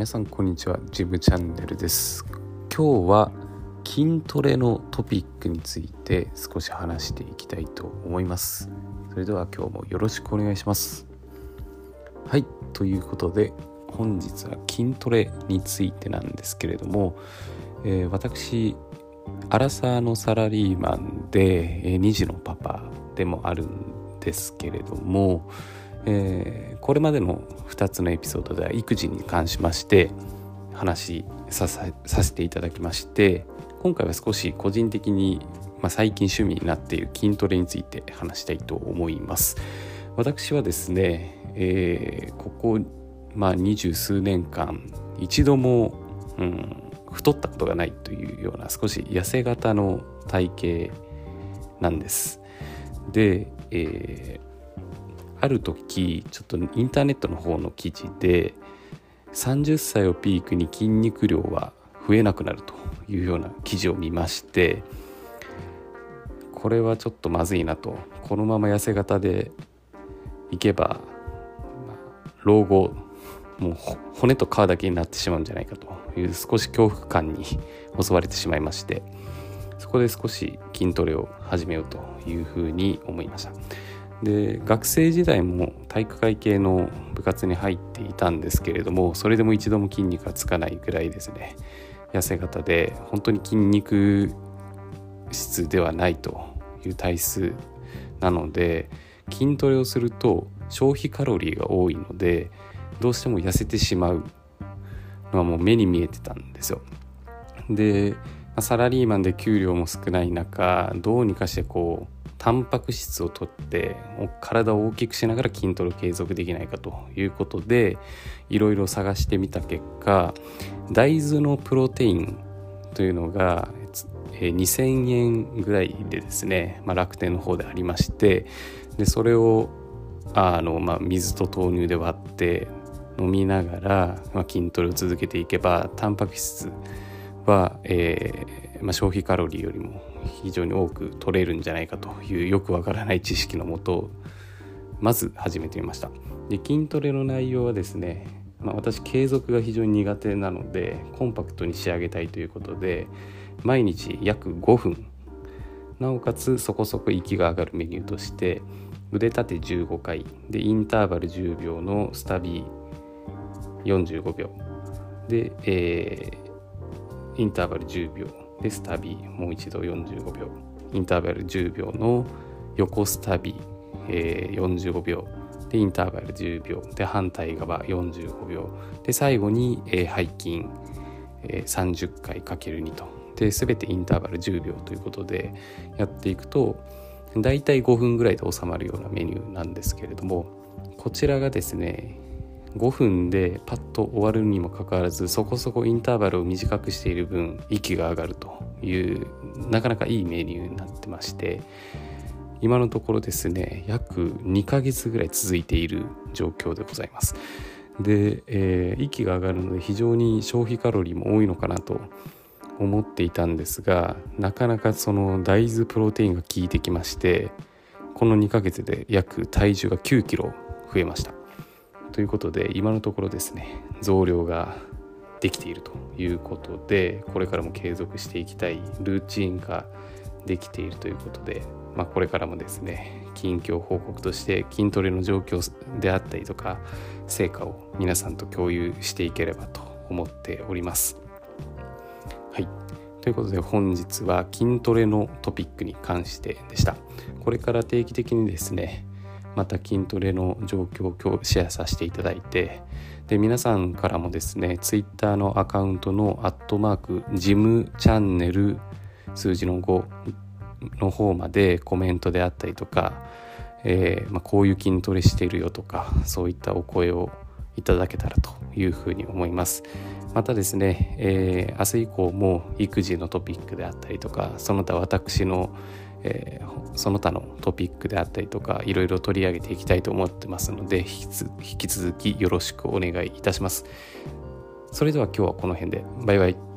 皆さんこんにちは。ジムチャンネルです。今日は筋トレのトピックについて少し話していきたいと思います。それでは今日もよろしくお願いします。はい。ということで本日は筋トレについてなんですけれども、えー、私アラサーのサラリーマンで、え、2児のパパでもあるんですけれども、えー、これまでの2つのエピソードでは育児に関しまして話させていただきまして今回は少し個人的に、まあ、最近趣味になっている筋トレについて話したいと思います。私はですね、えー、ここ二十数年間一度も、うん、太ったことがないというような少し痩せ型の体型なんです。で、えーある時ちょっとインターネットの方の記事で30歳をピークに筋肉量は増えなくなるというような記事を見ましてこれはちょっとまずいなとこのまま痩せ型でいけば、老後もう骨と皮だけになってしまうんじゃないかという少し恐怖感に襲われてしまいましてそこで少し筋トレを始めようというふうに思いました。で学生時代も体育会系の部活に入っていたんですけれどもそれでも一度も筋肉がつかないぐらいですね痩せ型で本当に筋肉質ではないという体質なので筋トレをすると消費カロリーが多いのでどうしても痩せてしまうのはもう目に見えてたんですよ。でサラリーマンで給料も少ない中どうにかしてこうタンパク質をとって体を大きくしながら筋トレを継続できないかということでいろいろ探してみた結果大豆のプロテインというのが2000円ぐらいでですね、まあ、楽天の方でありましてでそれをあの、まあ、水と豆乳で割って飲みながら、まあ、筋トレを続けていけばタンパク質は、えーまあ、消費カロリーよりも非常に多く取れるんじゃないかというよくわからない知識のもとまず始めてみました。で筋トレの内容はですね、まあ、私継続が非常に苦手なのでコンパクトに仕上げたいということで毎日約5分。なおかつそこそこ息が上がるメニューとして腕立て15回。でインターバル10秒のスタビー45秒。で、え、インターバル10秒でスタビもう一度45秒インターバル10秒の横スタビ、えー、45秒でインターバル10秒で反対側45秒で最後に、えー、背筋、えー、30回 ×2 と。で全てインターバル10秒ということでやっていくとだいたい5分ぐらいで収まるようなメニューなんですけれどもこちらがですね5分でパッと終わるにもかかわらずそこそこインターバルを短くしている分息が上がるというなかなかいいメニューになってまして今のところですね約2ヶ月ぐらい続いている状況でございます。で、えー、息が上がるので非常に消費カロリーも多いのかなと思っていたんですがなかなかその大豆プロテインが効いてきましてこの2ヶ月で約体重が9キロ増えました。ということで今のところですね増量ができているということでこれからも継続していきたいルーチンができているということで、まあ、これからもですね近況報告として筋トレの状況であったりとか成果を皆さんと共有していければと思っております。はいということで本日は筋トレのトピックに関してでした。これから定期的にですねまた筋トレの状況をシェアさせていただいてで皆さんからもですね Twitter のアカウントのアットマークジムチャンネル数字の5の方までコメントであったりとか、えー、まあ、こういう筋トレしてるよとかそういったお声をいただけたらというふうに思います。またですね、えー、明日以降も育児のトピックであったりとかその他私のえー、その他のトピックであったりとかいろいろ取り上げていきたいと思ってますので引き続きよろしくお願いいたします。それでは今日はこの辺でバイバイ。